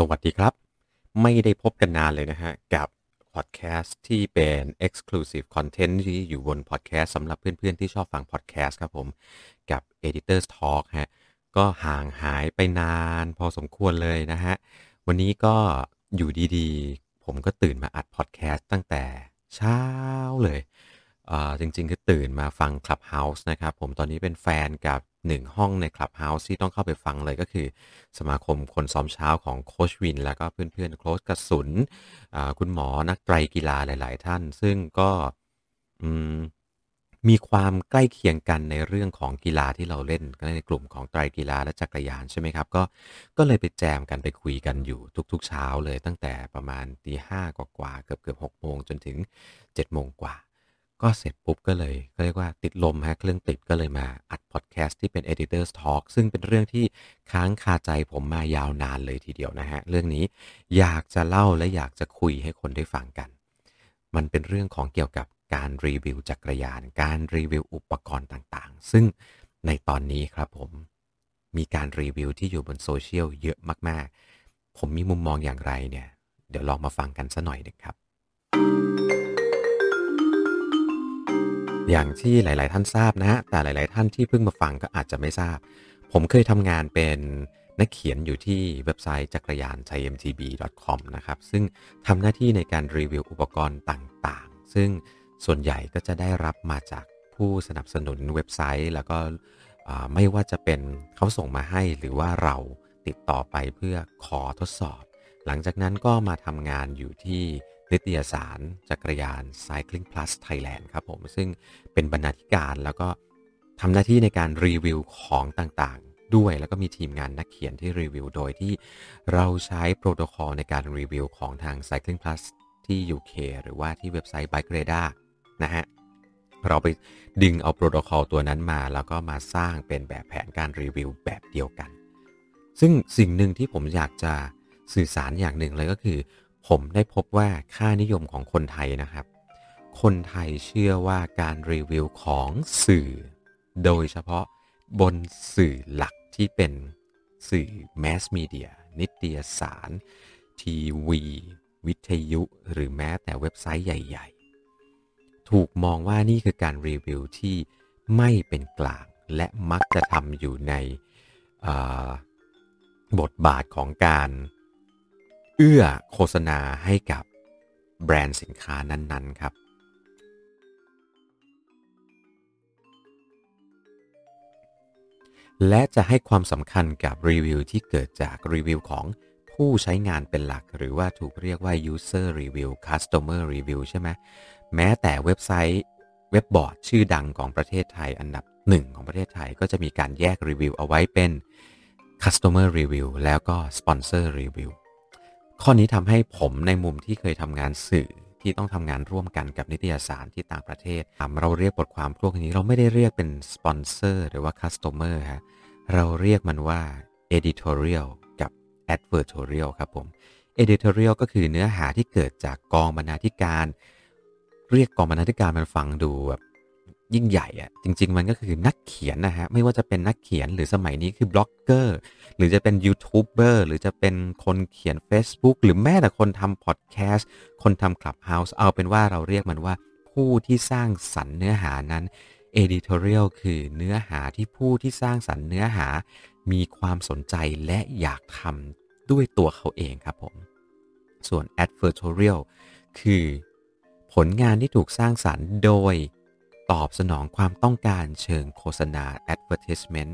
สวัสดีครับ ไม่ได้พบกันนานเลยนะฮะ กับพอดแคสต์ที่เป็น Exclusive Content ที่อยู่บนพอดแคสต์สำหรับเพื่อนๆ ที่ชอบฟังพอดแคสต์ครับผม กับ Editor's Talk ฮะ ก็ห่างหายไปนานพอสมควรเลยนะฮะ วันนี้ก็อยู่ดีๆ ผมก็ตื่นมาอัดพอดแคสต์ตั้งแต่ จริง ๆ คือตื่นมาฟัง Clubhouse นะครับ ผมตอนนี้เป็นแฟนกับหนึ่งห้องใน Clubhouse ที่ต้องเข้าไปฟังเลยก็คือ สมาคมคนซ้อมเช้าของโคชวิน แล้วก็เพื่อนๆโค้ชกระสุน คุณหมอนักไตรกีฬาหลาย ๆ ท่าน ซึ่งก็มีความใกล้เคียงกันในเรื่องของกีฬาที่เราเล่นก็ในกลุ่มของไตรกีฬาและจักรยานใช่ไหมครับ ก็ก็เลยไปแจมกันไปคุยกันอยู่ทุกๆเช้าเลยตั้งแต่ประมาณตีห้ากว่าๆเกือบเกือบหกโมงจนถึงเจ็ดโมงกว่า ก็เสร็จปุ๊บก็เลยก็เรียกว่าติดลมฮะเครื่องติดก็เลยมาอัดพอดแคสต์ที่เป็น Editor's Talk ซึ่งเป็นเรื่องที่ค้างคาใจผมมายาวนานเลยทีเดียวนะฮะ เรื่องนี้อยากจะเล่าและอยากจะคุยให้คนได้ฟังกัน มันเป็นเรื่องของเกี่ยวกับการรีวิวจักรยาน การรีวิวอุปกรณ์ต่างๆ ซึ่งในตอนนี้ครับผมมีการรีวิวที่อยู่บนโซเชียลเยอะมากๆ ผมมีมุมมองอย่างไรเนี่ย เดี๋ยวลองมาฟังกันสัหน่อยนึ่งครับ อย่างที่หลาย ๆ ท่านทราบนะฮะแต่หลาย ๆ ท่านที่เพิ่งมาฟังก็อาจจะไม่ทราบ ผมเคยทำงานเป็นนักเขียนอยู่ที่เว็บไซต์จักรยาน thaiMTB.com นะครับ ซึ่งทำหน้าที่ในการรีวิวอุปกรณ์ต่าง ๆ ซึ่งส่วนใหญ่ก็จะได้รับมาจากผู้สนับสนุนเว็บไซต์ แล้วก็ไม่ว่าจะเป็นเขาส่งมาให้หรือว่าเราติดต่อไปเพื่อขอทดสอบ หลังจากนั้นก็มาทำงานอยู่ที่ นิตยสารจักรยาน Cycling Plus Thailand ครับผม ซึ่งเป็นบรรณาธิการแล้วก็ทำหน้าที่ในการรีวิวของต่างๆ ด้วยแล้วก็มีทีมงานนักเขียนที่รีวิว โดยที่เราใช้โปรโตคอลในการรีวิวของทาง Cycling Plus ที่ UK หรือว่าที่เว็บไซต์ Bike Radar นะฮะเราไปดึงเอาโปรโตคอลตัวนั้นมา แล้วก็มาสร้างเป็นแบบแผนการรีวิวแบบเดียวกัน ซึ่งสิ่งหนึ่งที่ผมอยากจะสื่อสารอย่างหนึ่งเลยก็คือ ผมได้พบว่าค่านิยมของคนไทยนะครับ คนไทยเชื่อว่าการรีวิวของสื่อ โดยเฉพาะบนสื่อหลักที่เป็นสื่อแมสมีเดียนิตยสาร ทีวี วิทยุ หรือแม้แต่เว็บไซต์ใหญ่ ๆ ถูกมองว่านี่คือการรีวิวที่ไม่เป็นกลาง และมักจะทำอยู่ในบทบาทของการ เอื้อโฆษณาให้กับแบรนด์สินค้านั้นๆครับ และจะให้ความสำคัญกับรีวิวที่เกิดจากรีวิวของผู้ใช้งานเป็นหลัก หรือว่าถูกเรียกว่า user review customer review ใช่ไหมแม้แต่เว็บไซต์เว็บบอร์ดชื่อดังของประเทศไทยอันดับหนึ่งของประเทศไทยก็จะมีการแยกรีวิวเอาไว้เป็น customer review แล้วก็ sponsor review ข้อนี้ทำให้ผมในมุมที่เคยทำงานสื่อที่ต้องทำงานร่วมกันกับนิตยสารที่ต่างประเทศ เราเรียกบทความพวกนี้เราไม่ได้เรียกเป็นสปอนเซอร์หรือว่า customer ฮะเราเรียกมันว่า editorial กับ advertorial ครับผม editorial ก็คือเนื้อหาที่เกิดจากกองบรรณาธิการ เรียกกองบรรณาธิการมันฟังดูแบบ ยิ่งใหญ่อะจริง ๆ มันก็คือนักเขียนนะฮะ ไม่ว่าจะเป็นนักเขียนหรือสมัยนี้คือบล็อกเกอร์ หรือจะเป็นยูทูบเบอร์หรือจะเป็นคนเขียน Facebook หรือแม้แต่คนทำพอดแคสต์คนทำ Clubhouse เอาเป็นว่าเราเรียกมันว่าผู้ที่สร้างสรรค์เนื้อหานั้น editorial คือเนื้อหาที่ผู้ที่สร้างสรรค์เนื้อหา มีความสนใจและอยากทำด้วยตัวเขาเองครับผม ส่วน advertorial คือผลงานที่ถูกสร้างสรรค์โดย ตอบสนองความต้องการเชิงโฆษณา advertisement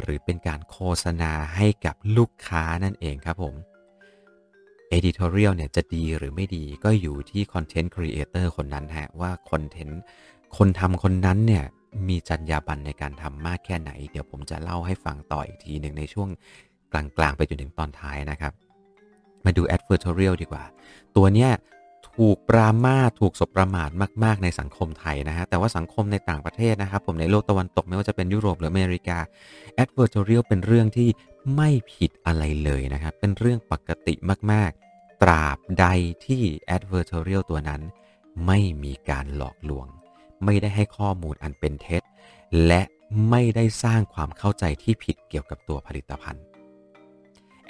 หรือเป็นการโฆษณาให้กับลูกค้านั่นเองครับผม editorial เนี่ยจะดีหรือไม่ดีก็อยู่ที่ content creator คนนั้นฮะว่า content คนทำคนนั้นเนี่ยมีจรรยาบรรณในการทำมากแค่ไหน เดี๋ยวผมจะเล่าให้ฟังต่ออีกทีหนึ่งในช่วงกลางๆ ไปจนถึงตอนท้ายนะครับ มาดู advertorial ดีกว่า ตัวเนี้ย ถูกปรามาถูกสบประมาทมากๆในสังคมไทยนะฮะ แต่ว่าสังคมในต่างประเทศนะครับ ผมในโลกตะวันตกไม่ว่าจะเป็นยุโรปหรืออเมริกา advertorial เป็นเรื่องที่ไม่ผิดอะไรเลยนะครับ เป็นเรื่องปกติมากๆ ตราบใดที่ advertorial ตัวนั้น ไม่มีการหลอกลวง ไม่ได้ให้ข้อมูลอันเป็นเท็จ และไม่ได้สร้างความเข้าใจที่ผิดเกี่ยวกับตัวผลิตภัณฑ์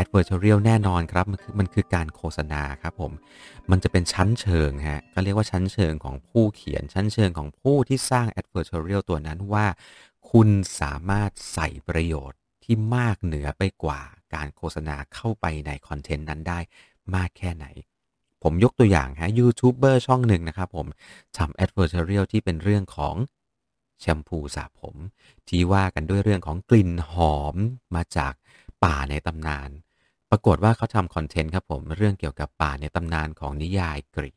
advertorial แน่นอนครับ มันคือมันคือการโฆษณาครับผม มันจะเป็นชั้นเชิงฮะก็เรียกว่าชั้นเชิงของผู้เขียนชั้นเชิงของผู้ที่สร้าง advertorial ตัวนั้นว่า คุณสามารถใส่ประโยชน์ที่มากเหนือไปกว่าการโฆษณาเข้าไปในคอนเทนต์นั้นได้มากแค่ไหน ผมยกตัวอย่างฮะยูทูบเบอร์ช่องหนึ่งนะครับผมทำ advertorial ที่เป็นเรื่องของแชมพูสระผม ที่ว่ากันด้วยเรื่องของกลิ่นหอมมาจากป่าในตำนาน ปรากฏว่าเขาทำคอนเทนต์ครับผมเรื่องเกี่ยวกับป่าในตำนานของนิยายกรีก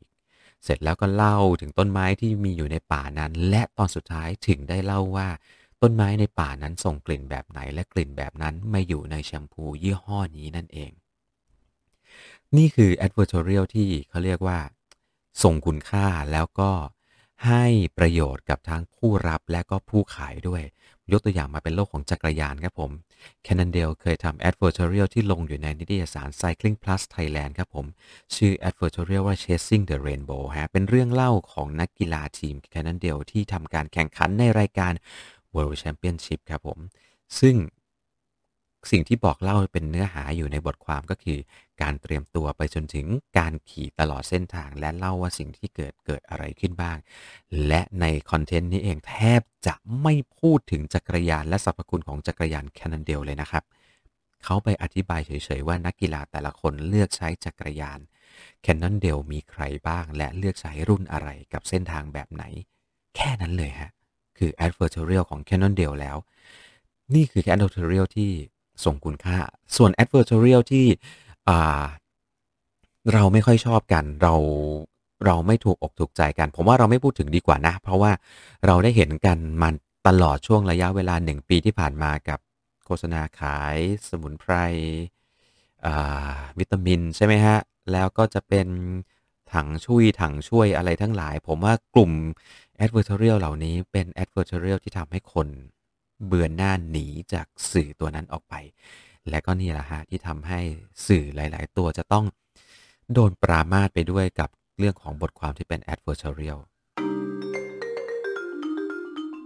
เสร็จแล้วก็เล่าถึงต้นไม้ที่มีอยู่ในป่านั้น และตอนสุดท้ายถึงได้เล่าว่า ต้นไม้ในป่านั้นส่งกลิ่นแบบไหนและกลิ่นแบบนั้นไมาอยู่ในแชมพูยี่ห้อนี้นั่นเอง นี่คือ advertorial ที่เขาเรียกว่า ส่งคุณค่าแล้วก็ให้ประโยชน์กับทั้งผู้รับและก็ผู้ขายด้วย ยกตัวอย่างมาเป็นโลกของจักรยานครับผม c a n n o n d a l e เคยทำ advertorial ที่ลงอยู่ในนิตยสาร Cycling Plus Thailand ครับผม ชื่อ advertorial ว่า Chasing the Rainbow ฮะ เป็นเรื่องเล่าของนักกีฬาทีม c a n n o n d a l e ที่ทำการแข่งขันในรายการ World Championship ครับผม ซึ่งสิ่งที่บอกเล่าเป็นเนื้อหาอยู่ในบทความก็คือ การเตรียมตัวไปจนถึงการขี่ตลอดเส้นทาง และเล่าว่าสิ่งที่เกิดเกิดอะไรขึ้นบ้าง และในคอนเทนต์นี้เองแทบจะไม่พูดถึงจักรยานและสรรพคุณของจักรยานแคนันเดลเลยนะครับ เขาไปอธิบายเฉยๆว่านักกีฬาแต่ละคนเลือกใช้จักรยานแคนนอนเดลมีใครบ้าง และเลือกใช้รุ่นอะไรกับเส้นทางแบบไหน แค่นั้นเลยฮะ คือ advertorial ของ Cannondale แล้ว นี่คือ advertorial ที่ส่งคุณค่า ส่วน advertorial ที่ เราไม่ค่อยชอบกัน เราเราไม่ถูกอกถูกใจกัน ผมว่าเราไม่พูดถึงดีกว่านะ เพราะว่าเราได้เห็นกันมันตลอดช่วงระยะเวลาหนึ่งปีที่ผ่านมากับโฆษณาขายสมุนไพรวิตามินใช่ไหมฮะ แล้วก็จะเป็นถังช่วยถังช่วยอะไรทั้งหลาย ผมว่ากลุ่ม advertorial เหล่านี้เป็น advertorial ที่ทำให้คนเบื่อหน้าหนีจากสื่อตัวนั้นออกไป และก็นี่แหละฮะที่ทำให้สื่อหลาย ๆ ตัวจะต้องโดนปรามาสไปด้วยกับเรื่องของบทความที่เป็น advertorial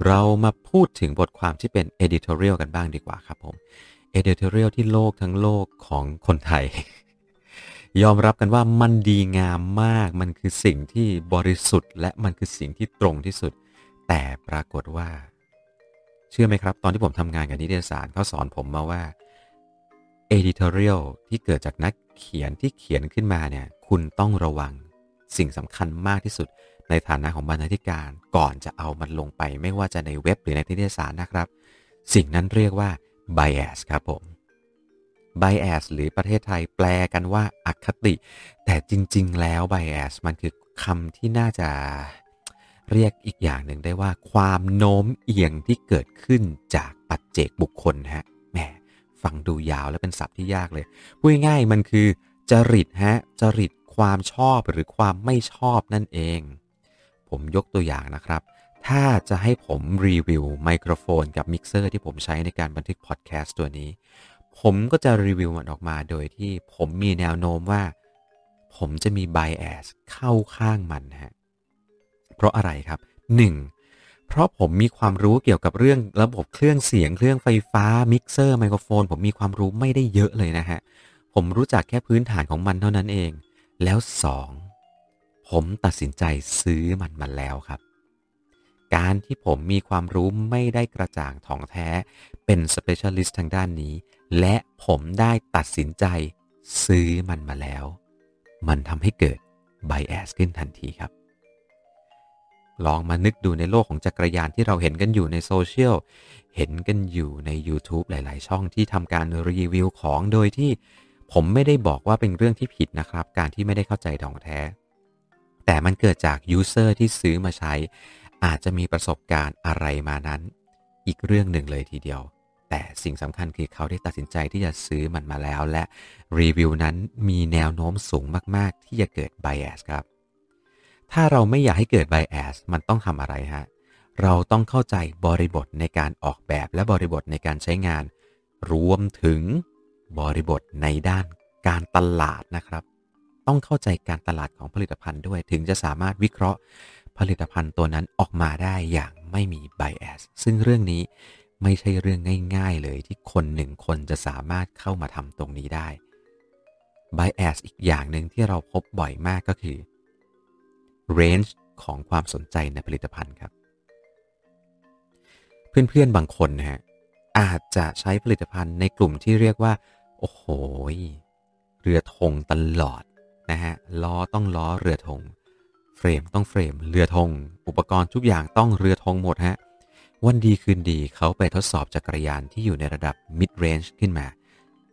เรามาพูดถึงบทความที่เป็น editorial กันบ้างดีกว่าครับผม editorial ที่โลกทั้งโลกของคนไทย ยอมรับกันว่ามันดีงามมาก มันคือสิ่งที่บริสุทธิ์ และมันคือสิ่งที่ตรงที่สุด แต่ปรากฏว่า เชื่อไหมครับ ตอนที่ผมทำงานกับนิตยสารเขาสอนผมมาว่า editorial ที่เกิดจากนักเขียนที่เขียนขึ้นมาเนี่ยคุณต้องระวังสิ่งสำคัญมากที่สุด ในฐานะของบรรณาธิการก่อนจะเอามันลงไป ไม่ว่าจะในเว็บหรือในนิตยสารนะครับ สิ่งนั้นเรียกว่า bias ครับผม bias หรือประเทศไทยแปลกันว่าอาคติ แต่จริง ๆ แล้ว bias มันคือคำที่น่าจะเรียกอีกอย่างหนึ่งได้ว่า ความโน้มเอียงที่เกิดขึ้นจากปัจเจกบุคคลฮะ ฟังดูยาวและเป็นศัพท์ที่ยากเลยพูดง่ายมันคือ จริตฮะจริตความชอบหรือความไม่ชอบนั่นเอง ผมยกตัวอย่างนะครับ ถ้าจะให้ผมรีวิวไมโครโฟนกับมิกเซอร์ที่ผมใช้ในการบันทึกพอดแคสต์ตัวนี้ ผมก็จะรีวิวมันออกมาโดยที่ผมมีแนวโน้มว่า ผมจะมี bias เข้าข้างมันฮะเพราะอะไรครับ 1. เพราะผมมีความรู้เกี่ยวกับเรื่องระบบเครื่องเสียงเครื่องไฟฟ้ามิกเซอร์ไมโครโฟน ผมมีความรู้ไม่ได้เยอะเลยนะฮะ ผมรู้จักแค่พื้นฐานของมันเท่านั้นเอง แล้ว 2. ผมตัดสินใจซื้อมันมาแล้วครับ การที่ผมมีความรู้ไม่ได้กระจ่างถ่องแท้เป็น specialist ทางด้านนี้ และผมได้ตัดสินใจซื้อมันมาแล้ว มันทำให้เกิด bias ขึ้นทันทีครับ ลองมานึกดูในโลกของจักรยานที่เราเห็นกันอยู่ในโซเชียล เห็นกันอยู่ใน YouTube หลาย ๆ ช่องที่ทำการรีวิวของโดยที่ผมไม่ได้บอกว่าเป็นเรื่องที่ผิดนะครับ การที่ไม่ได้เข้าใจถ่องแท้ แต่มันเกิดจาก user ที่ซื้อมาใช้ อาจจะมีประสบการณ์อะไรมานั้น อีกเรื่องหนึ่งเลยทีเดียว แต่สิ่งสำคัญคือเขาได้ตัดสินใจที่จะซื้อมันมาแล้ว และรีวิวนั้นมีแนวโน้มสูงมาก ๆ ที่จะเกิด bias ครับ ถ้าเราไม่อยากให้เกิด bias มันต้องทำอะไรฮะ เราต้องเข้าใจบริบทในการออกแบบและบริบทในการใช้งาน รวมถึงบริบทในด้านการตลาดนะครับ ต้องเข้าใจการตลาดของผลิตภัณฑ์ด้วย ถึงจะสามารถวิเคราะห์ผลิตภัณฑ์ตัวนั้นออกมาได้อย่างไม่มี bias ซึ่งเรื่องนี้ไม่ใช่เรื่องง่าย ๆ เลยที่คนหนึ่งคนจะสามารถเข้ามาทำตรงนี้ได้ bias อีกอย่างหนึ่งที่เราพบบ่อยมากก็คือ range ของความสนใจในผลิตภัณฑ์ครับ เพื่อนๆบางคนนะฮะอาจจะใช้ผลิตภัณฑ์ในกลุ่มที่เรียกว่า โอ้โหเรือธงตลอดนะฮะล้อต้องล้อเรือธงเฟรมต้องเฟรมเรือธงอุปกรณ์ทุกอย่างต้องเรือธงหมดฮะวันดีคืนดีเขาไปทดสอบจักรยานที่อยู่ในระดับ mid range ขึ้นมา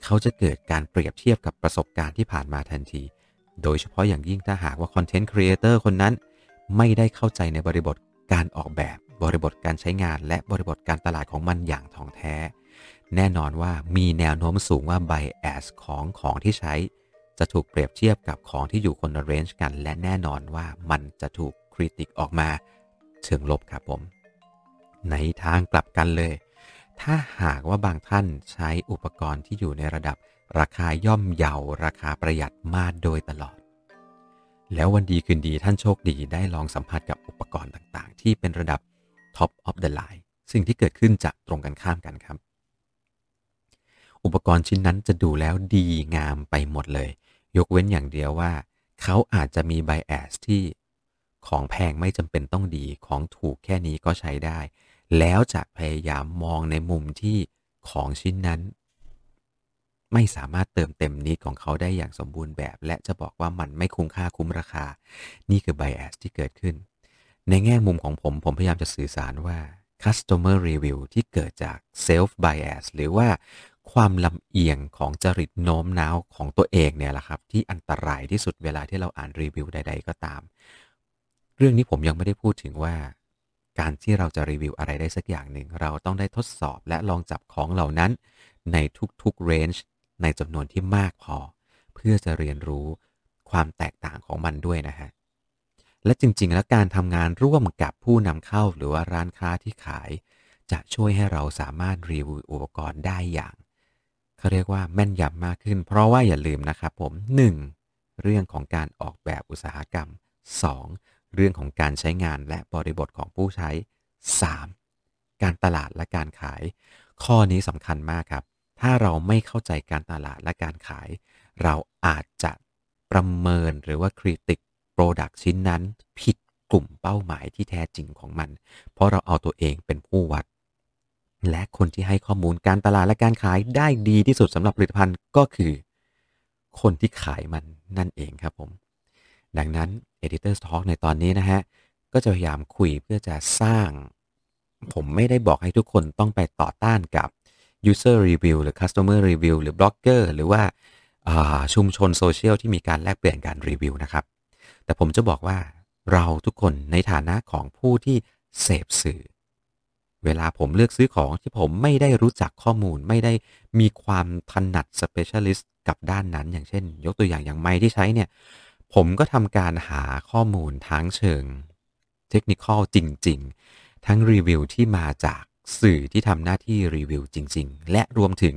เขาจะเกิดการเปรียบเทียบกับประสบการณ์ที่ผ่านมาทันที โดยเฉพาะอย่างยิ่งถ้าหากว่า content creator คนนั้น ไม่ได้เข้าใจในบริบทการออกแบบบริบทการใช้งาน และบริบทการตลาดของมันอย่างท่องแท้ แน่นอนว่ามีแนวโน้มสูงว่า bias ของของที่ใช้ จะถูกเปรียบเทียบกับของที่อยู่คนละเรนจ์กัน และแน่นอนว่ามันจะถูกคริติกออกมา เชิงลบครับผม ในทางกลับกันเลย ถ้าหากว่าบางท่านใช้อุปกรณ์ที่อยู่ในระดับ ราคาย่อมเยาราคาประหยัดมากโดยตลอด แล้ววันดีคืนดีท่านโชคดีได้ลองสัมผัสกับอุปกรณ์ต่างๆ ที่เป็นระดับ Top of the line สิ่งที่เกิดขึ้นจะตรงกันข้ามกันครับ อุปกรณ์ชิ้นนั้นจะดูแล้วดีงามไปหมดเลย ยกเว้นอย่างเดียวว่า เขาอาจจะมีไบแอสที่ของแพงไม่จำเป็นต้องดีของถูกแค่นี้ก็ใช้ได้ แล้วจะพยายามมองในมุมที่ของชิ้นนั้น ไม่สามารถเติมเต็มนิดของเขาได้อย่างสมบูรณ์แบบ และจะบอกว่ามันไม่คุ้มค่าคุ้มราคา นี่คือ bias ที่เกิดขึ้น ในแง่มุมของผม ผมพยายามจะสื่อสารว่า customer review ที่เกิดจาก self bias หรือว่าความลำเอียงของจริตโน้มน้าวของตัวเองเนี่ยแหละครับ ที่อันตรายที่สุดเวลาที่เราอ่านรีวิวใด ๆ ก็ตาม เรื่องนี้ผมยังไม่ได้พูดถึงว่า การที่เราจะรีวิวอะไรได้สักอย่างหนึ่ง เราต้องได้ทดสอบและลองจับของเหล่านั้นในทุกๆเรนจ์ ในจำนวนที่มากพอ เพื่อจะเรียนรู้ความแตกต่างของมันด้วยนะฮะ และจริง ๆ แล้วการทำงานร่วมกับผู้นำเข้าหรือว่าร้านค้าที่ขาย จะช่วยให้เราสามารถรีวิวอุปกรณ์ได้อย่างเขาเรียกว่าแม่นยำมากขึ้น เพราะว่าอย่าลืมนะครับผม 1. เรื่องของการออกแบบอุตสาหกรรม 2. เรื่องของการใช้งานและบริบทของผู้ใช้ 3. การตลาดและการขาย ข้อนี้สำคัญมากครับ ถ้าเราไม่เข้าใจการตลาดและการขาย เราอาจจะประเมินหรือว่าคริติกโปรดักชิ้นนั้น ผิดกลุ่มเป้าหมายที่แท้จริงของมัน เพราะเราเอาตัวเองเป็นผู้วัด และคนที่ให้ข้อมูลการตลาดและการขายได้ดีที่สุดสำหรับผลิตภัณฑ์ก็คือ คนที่ขายมันนั่นเองครับผม ดังนั้น Editor's Talk ในตอนนี้นะฮะ ก็จะพยายามคุยเพื่อจะสร้าง ผมไม่ได้บอกให้ทุกคนต้องไปต่อต้านกับ User Review หรือ Customer Review หรือ Blogger หรือว่าชุมชนโซเชียลที่มีการแลกเปลี่ยนการรีวิวนะครับ แต่ผมจะบอกว่าเราทุกคนในฐานะของผู้ที่เสพสื่อ เวลาผมเลือกซื้อของที่ผมไม่ได้รู้จักข้อมูลไม่ได้มีความถนัด specialist กับด้านนั้น อย่างเช่น ยกตัวอย่างอย่างไม้ที่ใช้เนี่ย ผมก็ทำการหาข้อมูลทั้งเชิงเทคนิคจริง ๆ ทั้งรีวิวที่มาจาก สื่อที่ทำหน้าที่รีวิวจริง ๆ และรวมถึง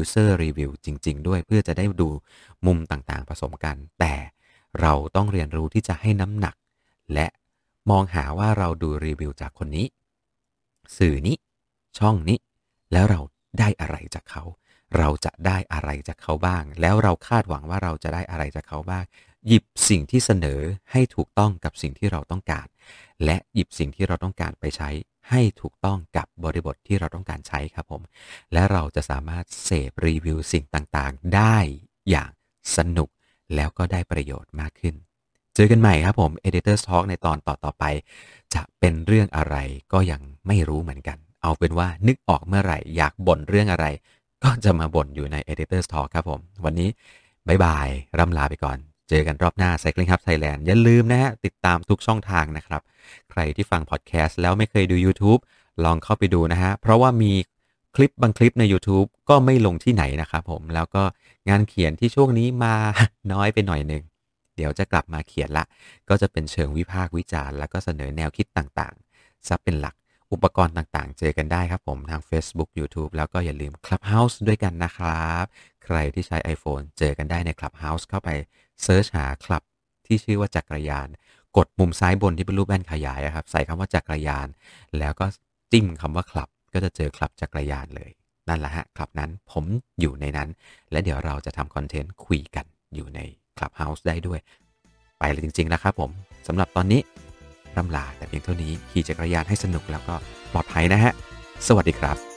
User Review จริง ๆ ด้วยเพื่อจะได้ดูมุมต่างๆ ผสมกัน แต่เราต้องเรียนรู้ที่จะให้น้ำหนัก และมองหาว่าเราดูรีวิวจากคนนี้ สื่อนี้ ช่องนี้ แล้วเราได้อะไรจากเขา เราจะได้อะไรจากเขาบ้าง แล้วเราคาดหวังว่าเราจะได้อะไรจากเขาบ้าง หยิบสิ่งที่เสนอให้ถูกต้องกับสิ่งที่เราต้องการ และหยิบสิ่งที่เราต้องการไปใช้ให้ถูกต้องกับบริบทที่เราต้องการใช้ครับผม และเราจะสามารถเสพรีวิวสิ่งต่างๆ ได้อย่างสนุกแล้วก็ได้ประโยชน์มากขึ้น เจอกันใหม่ครับผม Editor's Talk ในตอนต่อๆไป จะเป็นเรื่องอะไรก็ยังไม่รู้เหมือนกัน เอาเป็นว่านึกออกเมื่อไหร่ อยากบ่นเรื่องอะไร ก็จะมาบ่นอยู่ใน Editor's Talk ครับผม วันนี้บายบาย ร่ำลาไปก่อน เจอกันรอบหน้า Cycling Hub Thailand อย่าลืมนะฮะ ติดตามทุกช่องทางนะครับ ใครที่ฟังพอดแคสต์แล้วไม่เคยดู YouTube ลองเข้าไปดูนะฮะ เพราะว่ามีคลิปบางคลิปใน YouTube ก็ไม่ลงที่ไหนนะครับผม แล้วก็งานเขียนที่ช่วงนี้มาน้อยไปหน่อยหนึ่ง เดี๋ยวจะกลับมาเขียนละ ก็จะเป็นเชิงวิพากษ์วิจารณ์ แล้วก็เสนอแนวคิดต่างๆซับเป็นหลัก อุปกรณ์ต่างๆ เจอกันได้ครับผมทาง Facebook YouTube แล้วก็อย่าลืม Clubhouse ด้วยกันนะครับ ใครที่ใช้ iPhone เจอกันได้ใน Clubhouse เข้าไปเซิร์ชหาคลับที่ชื่อว่าจักรยาน กดมุมซ้ายบนที่เป็นรูปแว่นขยายครับ ใส่คำว่าจักรยาน แล้วก็จิ้มคำว่าคลับ ก็จะเจอคลับจักรยานเลย นั่นแหละฮะคลับนั้นผมอยู่ในนั้น และเดี๋ยวเราจะทำคอนเทนต์คุยกันอยู่ใน Clubhouse ได้ด้วย ไปเลยจริงๆนะครับผมสำหรับตอนนี้ ร่ำลาแต่เพียงเท่านี้ขี่จักรยานให้สนุกแล้วก็ปลอดภัยนะฮะ สวัสดีครับ